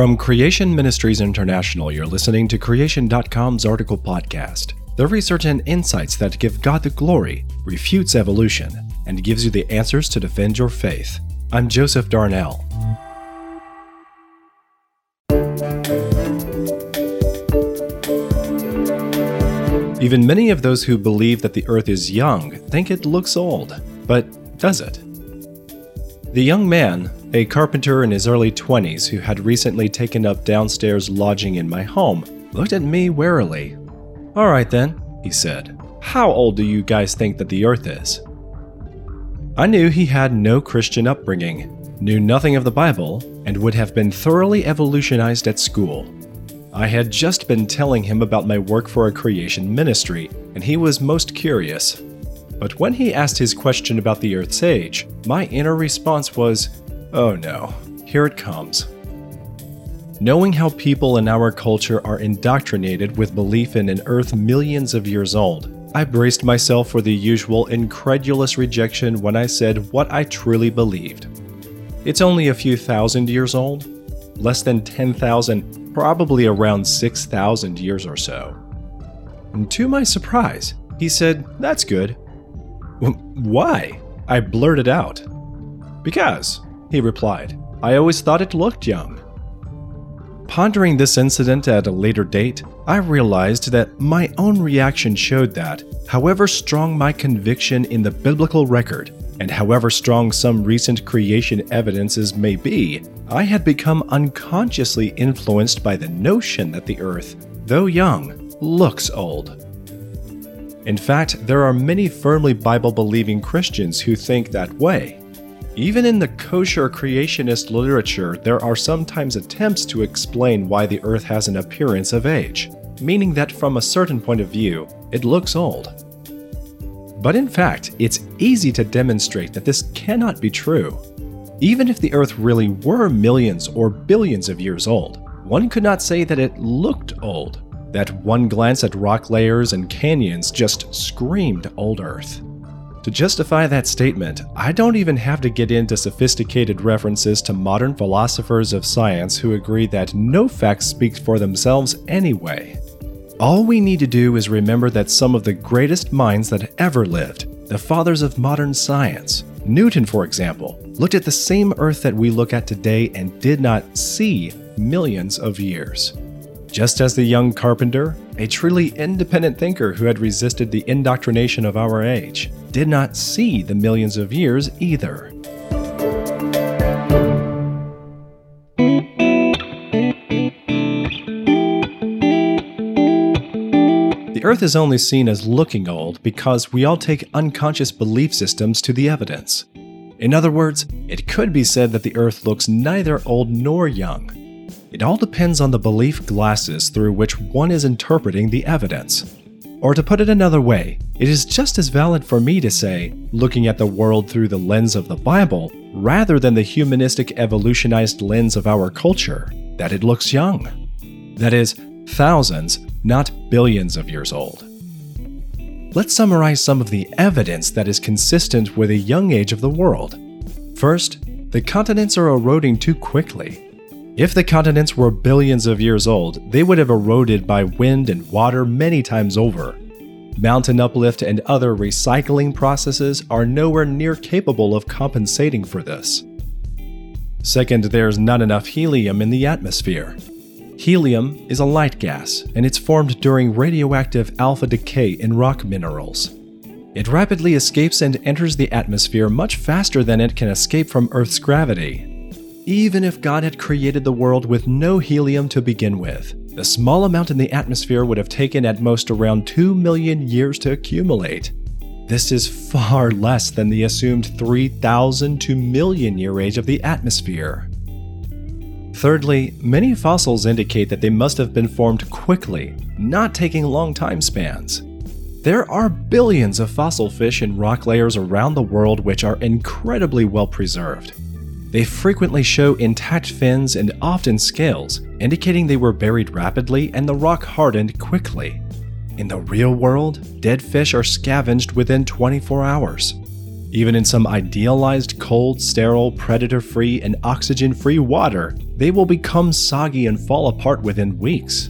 From Creation Ministries International, you're listening to Creation.com's article podcast. The research and insights that give God the glory, refutes evolution, and gives you the answers to defend your faith. I'm Joseph Darnell. Even many of those who believe that the earth is young think it looks old. But does it? The young man, a carpenter in his early 20s who had recently taken up downstairs lodging in my home, looked at me warily. All right then, he said. How old do you guys think that the Earth is? I knew he had no Christian upbringing, knew nothing of the Bible, and would have been thoroughly evolutionized at school. I had just been telling him about my work for a creation ministry, and he was most curious. But when he asked his question about the Earth's age, my inner response was, oh no, here it comes. Knowing how people in our culture are indoctrinated with belief in an Earth millions of years old, I braced myself for the usual incredulous rejection when I said what I truly believed. It's only a few thousand years old, less than 10,000, probably around 6,000 years or so. And to my surprise, he said, That's good. Why? I blurted out. Because, he replied, I always thought it looked young. Pondering this incident at a later date, I realized that my own reaction showed that, however strong my conviction in the biblical record, and however strong some recent creation evidences may be, I had become unconsciously influenced by the notion that the earth, though young, looks old. In fact, there are many firmly Bible believing Christians who think that way. Even in the kosher creationist literature, there are sometimes attempts to explain why the earth has an appearance of age, meaning that from a certain point of view, it looks old. But in fact, it's easy to demonstrate that this cannot be true. Even if the Earth really were millions or billions of years old, one could not say that it looked old that one glance at rock layers and canyons just screamed old Earth. To justify that statement, I don't even have to get into sophisticated references to modern philosophers of science who agree that no facts speak for themselves anyway. All we need to do is remember that some of the greatest minds that ever lived, the fathers of modern science, Newton, for example, looked at the same Earth that we look at today and did not see millions of years. Just as the young carpenter, a truly independent thinker who had resisted the indoctrination of our age, did not see the millions of years either. The Earth is only seen as looking old because we all take unconscious belief systems to the evidence. In other words, it could be said that the Earth looks neither old nor young, it all depends on the belief glasses through which one is interpreting the evidence. Or to put it another way, it is just as valid for me to say, looking at the world through the lens of the Bible, rather than the humanistic evolutionized lens of our culture, that it looks young. That is, thousands, not billions of years old. Let's summarize some of the evidence that is consistent with a young age of the world. First, the continents are eroding too quickly. If the continents were billions of years old, they would have eroded by wind and water many times over. Mountain uplift and other recycling processes are nowhere near capable of compensating for this. Second, there's not enough helium in the atmosphere. Helium is a light gas, and it's formed during radioactive alpha decay in rock minerals. It rapidly escapes and enters the atmosphere much faster than it can escape from Earth's gravity, even if God had created the world with no helium to begin with, the small amount in the atmosphere would have taken at most around 2 million years to accumulate. This is far less than the assumed 3,000 to million year age of the atmosphere. Thirdly, many fossils indicate that they must have been formed quickly, not taking long time spans. There are billions of fossil fish in rock layers around the world which are incredibly well preserved. They frequently show intact fins and often scales, indicating they were buried rapidly and the rock hardened quickly. In the real world, dead fish are scavenged within 24 hours. Even in some idealized cold, sterile, predator free, and oxygen free water, they will become soggy and fall apart within weeks.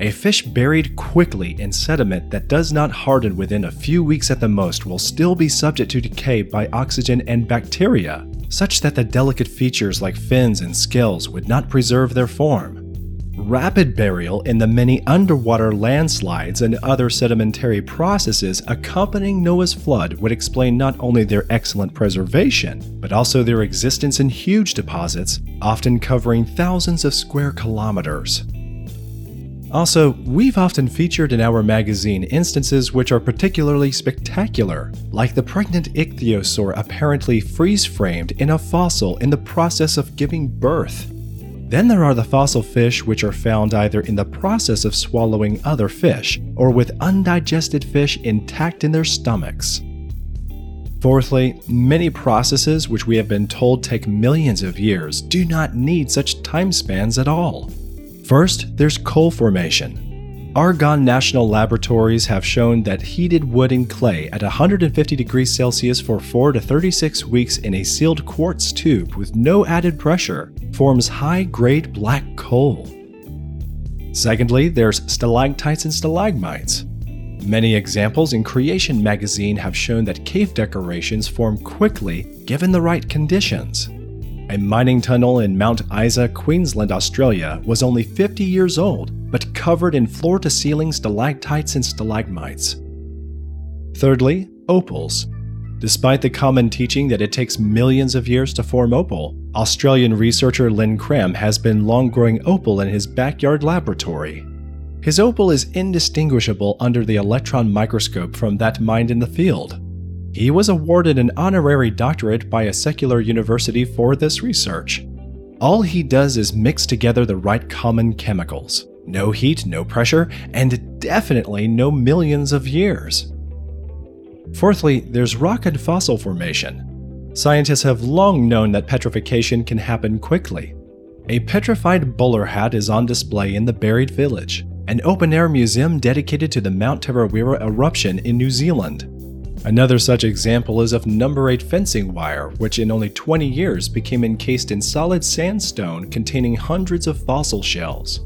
A fish buried quickly in sediment that does not harden within a few weeks at the most will still be subject to decay by oxygen and bacteria, such that the delicate features like fins and scales would not preserve their form. Rapid burial in the many underwater landslides and other sedimentary processes accompanying Noah's flood would explain not only their excellent preservation, but also their existence in huge deposits, often covering thousands of square kilometers. Also, we've often featured in our magazine instances which are particularly spectacular, like the pregnant ichthyosaur apparently freeze framed in a fossil in the process of giving birth. Then there are the fossil fish which are found either in the process of swallowing other fish or with undigested fish intact in their stomachs. Fourthly, many processes which we have been told take millions of years do not need such time spans at all. First, there's coal formation. Argonne National Laboratories have shown that heated wood and clay at 150 degrees Celsius for 4 to 36 weeks in a sealed quartz tube with no added pressure forms high grade black coal. Secondly, there's stalactites and stalagmites. Many examples in Creation magazine have shown that cave decorations form quickly given the right conditions. A mining tunnel in Mount Isa, Queensland, Australia was only 50 years old, but covered in floor to ceiling stalactites and stalagmites. Thirdly, opals. Despite the common teaching that it takes millions of years to form opal, Australian researcher Len Cram has been long growing opal in his backyard laboratory. His opal is indistinguishable under the electron microscope from that mined in the field. He was awarded an honorary doctorate by a secular university for this research. All he does is mix together the right common chemicals. No heat, no pressure, and definitely no millions of years. Fourthly, there's rock and fossil formation. Scientists have long known that petrification can happen quickly. A petrified bowler hat is on display in the Buried Village, an open air museum dedicated to the Mount Tarawera eruption in New Zealand. Another such example is of number 8 fencing wire, which in only 20 years became encased in solid sandstone containing hundreds of fossil shells.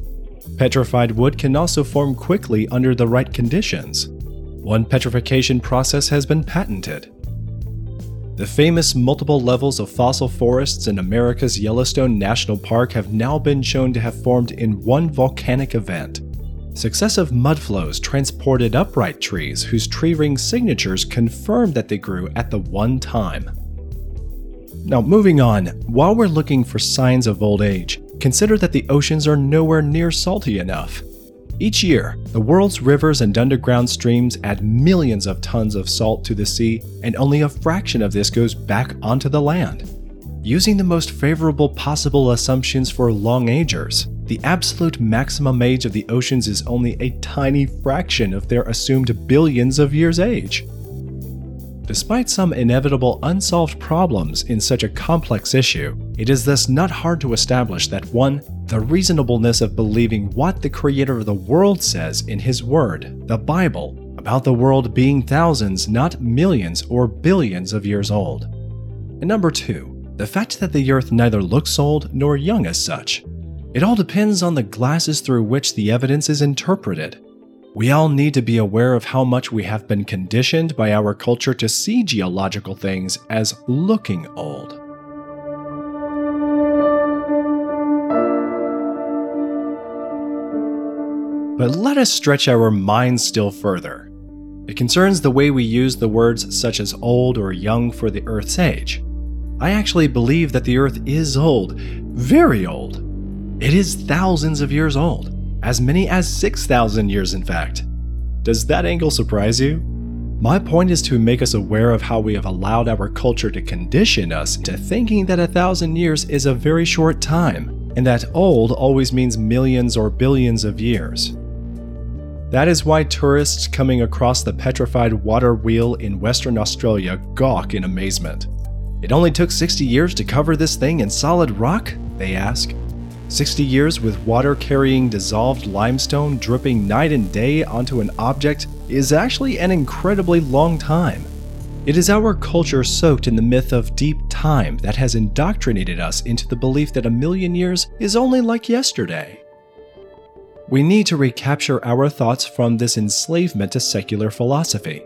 Petrified wood can also form quickly under the right conditions. One petrification process has been patented. The famous multiple levels of fossil forests in America's Yellowstone National Park have now been shown to have formed in one volcanic event. Successive mudflows transported upright trees whose tree ring signatures confirmed that they grew at the one time. Now, moving on, while we're looking for signs of old age, consider that the oceans are nowhere near salty enough. Each year, the world's rivers and underground streams add millions of tons of salt to the sea, and only a fraction of this goes back onto the land. Using the most favorable possible assumptions for long agers, the absolute maximum age of the oceans is only a tiny fraction of their assumed billions of years' age. Despite some inevitable unsolved problems in such a complex issue, it is thus not hard to establish that 1. The reasonableness of believing what the Creator of the world says in His Word, the Bible, about the world being thousands, not millions or billions of years old. And number 2. The fact that the Earth neither looks old nor young as such. It all depends on the glasses through which the evidence is interpreted. We all need to be aware of how much we have been conditioned by our culture to see geological things as looking old. But let us stretch our minds still further. It concerns the way we use the words such as old or young for the Earth's age. I actually believe that the Earth is old, very old, it is thousands of years old, as many as 6,000 years, in fact. Does that angle surprise you? My point is to make us aware of how we have allowed our culture to condition us to thinking that a thousand years is a very short time, and that old always means millions or billions of years. That is why tourists coming across the petrified water wheel in Western Australia gawk in amazement. It only took 60 years to cover this thing in solid rock? They ask. 60 years with water carrying dissolved limestone dripping night and day onto an object is actually an incredibly long time. It is our culture soaked in the myth of deep time that has indoctrinated us into the belief that a million years is only like yesterday. We need to recapture our thoughts from this enslavement to secular philosophy.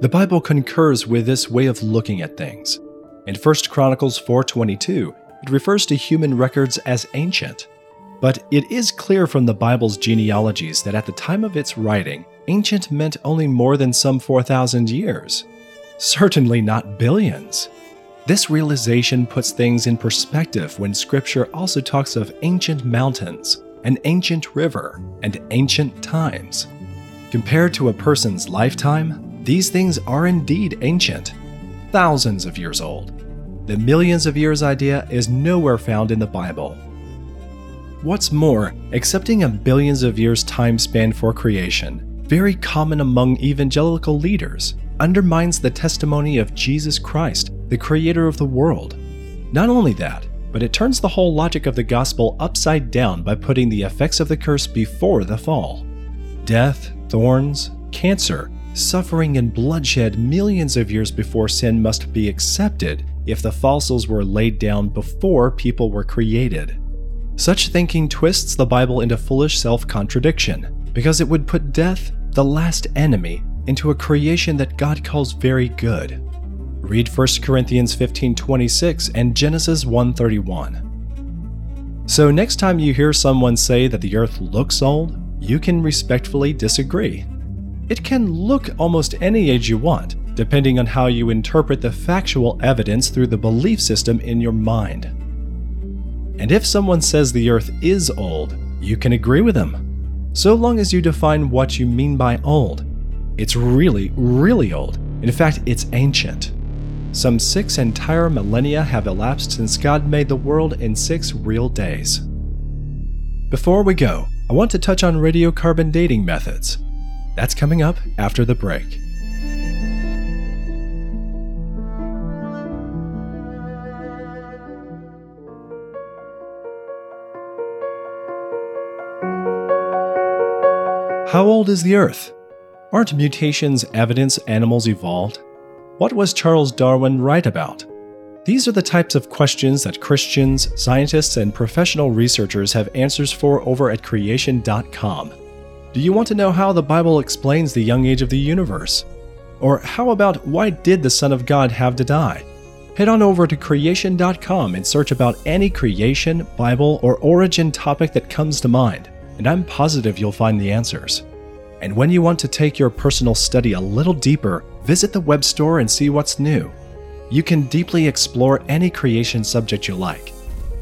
The Bible concurs with this way of looking at things. In 1 Chronicles 4:22, it refers to human records as ancient. But it is clear from the Bible's genealogies that at the time of its writing, ancient meant only more than some 4,000 years. Certainly not billions. This realization puts things in perspective when Scripture also talks of ancient mountains, an ancient river, and ancient times. Compared to a person's lifetime, these things are indeed ancient, thousands of years old. The millions of years idea is nowhere found in the Bible. What's more, accepting a billions of years time span for creation, very common among evangelical leaders, undermines the testimony of Jesus Christ, the creator of the world. Not only that, but it turns the whole logic of the gospel upside down by putting the effects of the curse before the fall. Death, thorns, cancer, suffering, and bloodshed millions of years before sin must be accepted if the fossils were laid down before people were created. Such thinking twists the Bible into foolish self contradiction, because it would put death, the last enemy, into a creation that God calls very good. Read 1 Corinthians 15:26 and Genesis 1:31. So next time you hear someone say that the earth looks old, you can respectfully disagree. It can look almost any age you want, depending on how you interpret the factual evidence through the belief system in your mind. And if someone says the earth is old, you can agree with them, so long as you define what you mean by old. It's really, really old. In fact, it's ancient. Some six entire millennia have elapsed since God made the world in six real days. Before we go, I want to touch on radiocarbon dating methods. That's coming up after the break. How old is the Earth? Aren't mutations evidence animals evolved? What was Charles Darwin right about? These are the types of questions that Christians, scientists, and professional researchers have answers for over at creation.com. Do you want to know how the Bible explains the young age of the universe? Or how about why did the Son of God have to die? Head on over to creation.com and search about any creation, Bible, or origin topic that comes to mind and I'm positive you'll find the answers. And when you want to take your personal study a little deeper, visit the web store and see what's new. You can deeply explore any creation subject you like.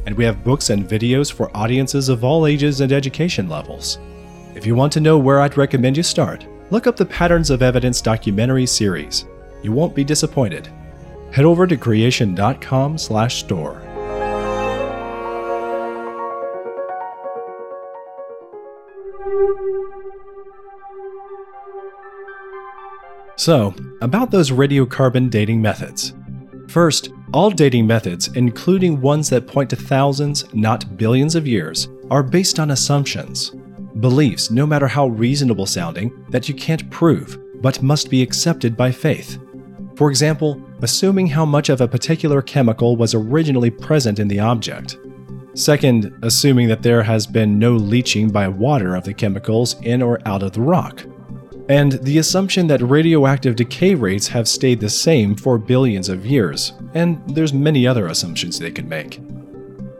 And we have books and videos for audiences of all ages and education levels. If you want to know where I'd recommend you start, look up the Patterns of Evidence documentary series. You won't be disappointed. Head over to creation.com/store. So, about those radiocarbon dating methods. First, all dating methods, including ones that point to thousands, not billions of years, are based on assumptions. Beliefs, no matter how reasonable sounding, that you can't prove, but must be accepted by faith. For example, assuming how much of a particular chemical was originally present in the object. Second, assuming that there has been no leaching by water of the chemicals in or out of the rock and the assumption that radioactive decay rates have stayed the same for billions of years, and there's many other assumptions they could make.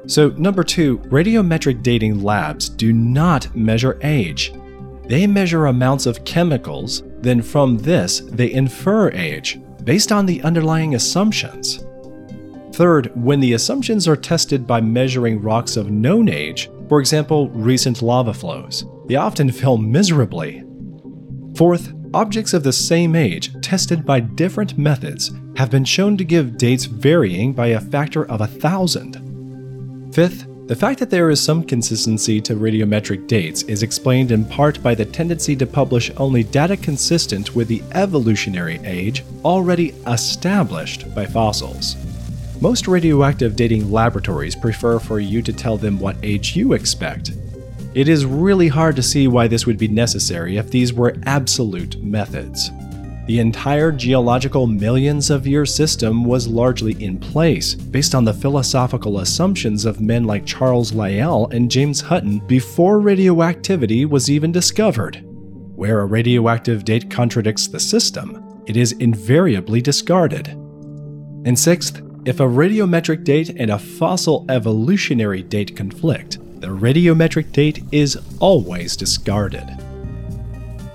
So, number two, radiometric dating labs do not measure age. They measure amounts of chemicals, then from this, they infer age, based on the underlying assumptions. Third, when the assumptions are tested by measuring rocks of known age, for example, recent lava flows, they often fail miserably Fourth, objects of the same age, tested by different methods, have been shown to give dates varying by a factor of a thousand. Fifth, the fact that there is some consistency to radiometric dates is explained in part by the tendency to publish only data consistent with the evolutionary age already established by fossils. Most radioactive dating laboratories prefer for you to tell them what age you expect, it is really hard to see why this would be necessary if these were absolute methods. the entire geological millions of year system was largely in place, based on the philosophical assumptions of men like Charles Lyell and James Hutton before radioactivity was even discovered. Where a radioactive date contradicts the system, it is invariably discarded. And sixth, if a radiometric date and a fossil evolutionary date conflict, the radiometric date is always discarded.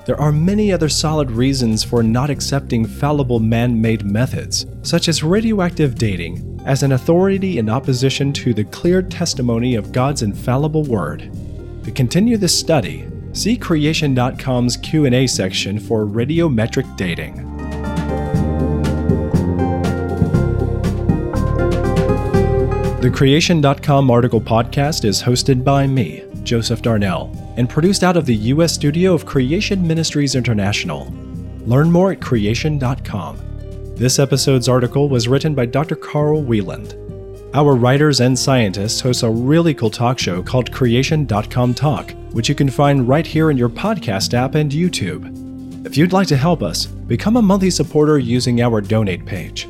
There are many other solid reasons for not accepting fallible man made methods, such as radioactive dating, as an authority in opposition to the clear testimony of God's infallible word. To continue this study, see creation.com's Q&A section for radiometric dating. The Creation.com article podcast is hosted by me, Joseph Darnell, and produced out of the U.S. studio of Creation Ministries International. Learn more at Creation.com. This episode's article was written by Dr. Carl Wieland. Our writers and scientists host a really cool talk show called Creation.com Talk, which you can find right here in your podcast app and YouTube. If you'd like to help us, become a monthly supporter using our donate page.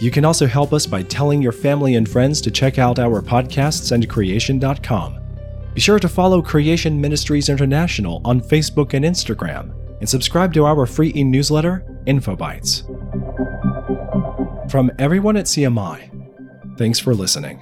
You can also help us by telling your family and friends to check out our podcasts and creation.com. Be sure to follow Creation Ministries International on Facebook and Instagram, and subscribe to our free e newsletter, InfoBytes. From everyone at CMI, thanks for listening.